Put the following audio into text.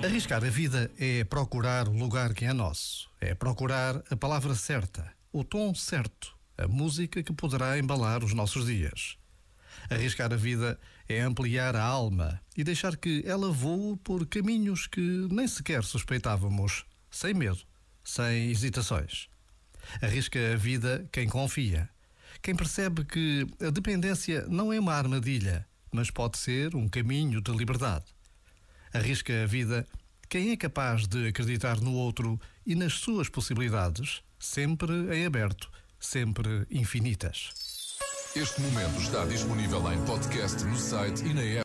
Arriscar a vida é procurar o lugar que é nosso, é procurar a palavra certa, o tom certo, a música que poderá embalar os nossos dias. Arriscar a vida é ampliar a alma e deixar que ela voe por caminhos que nem sequer suspeitávamos, sem medo, sem hesitações. Arrisca a vida quem confia, quem percebe que a dependência não é uma armadilha, mas pode ser um caminho de liberdade. Arrisca a vida quem é capaz de acreditar no outro e nas suas possibilidades, sempre em aberto, sempre infinitas. Este momento está disponível em podcast no site e na app.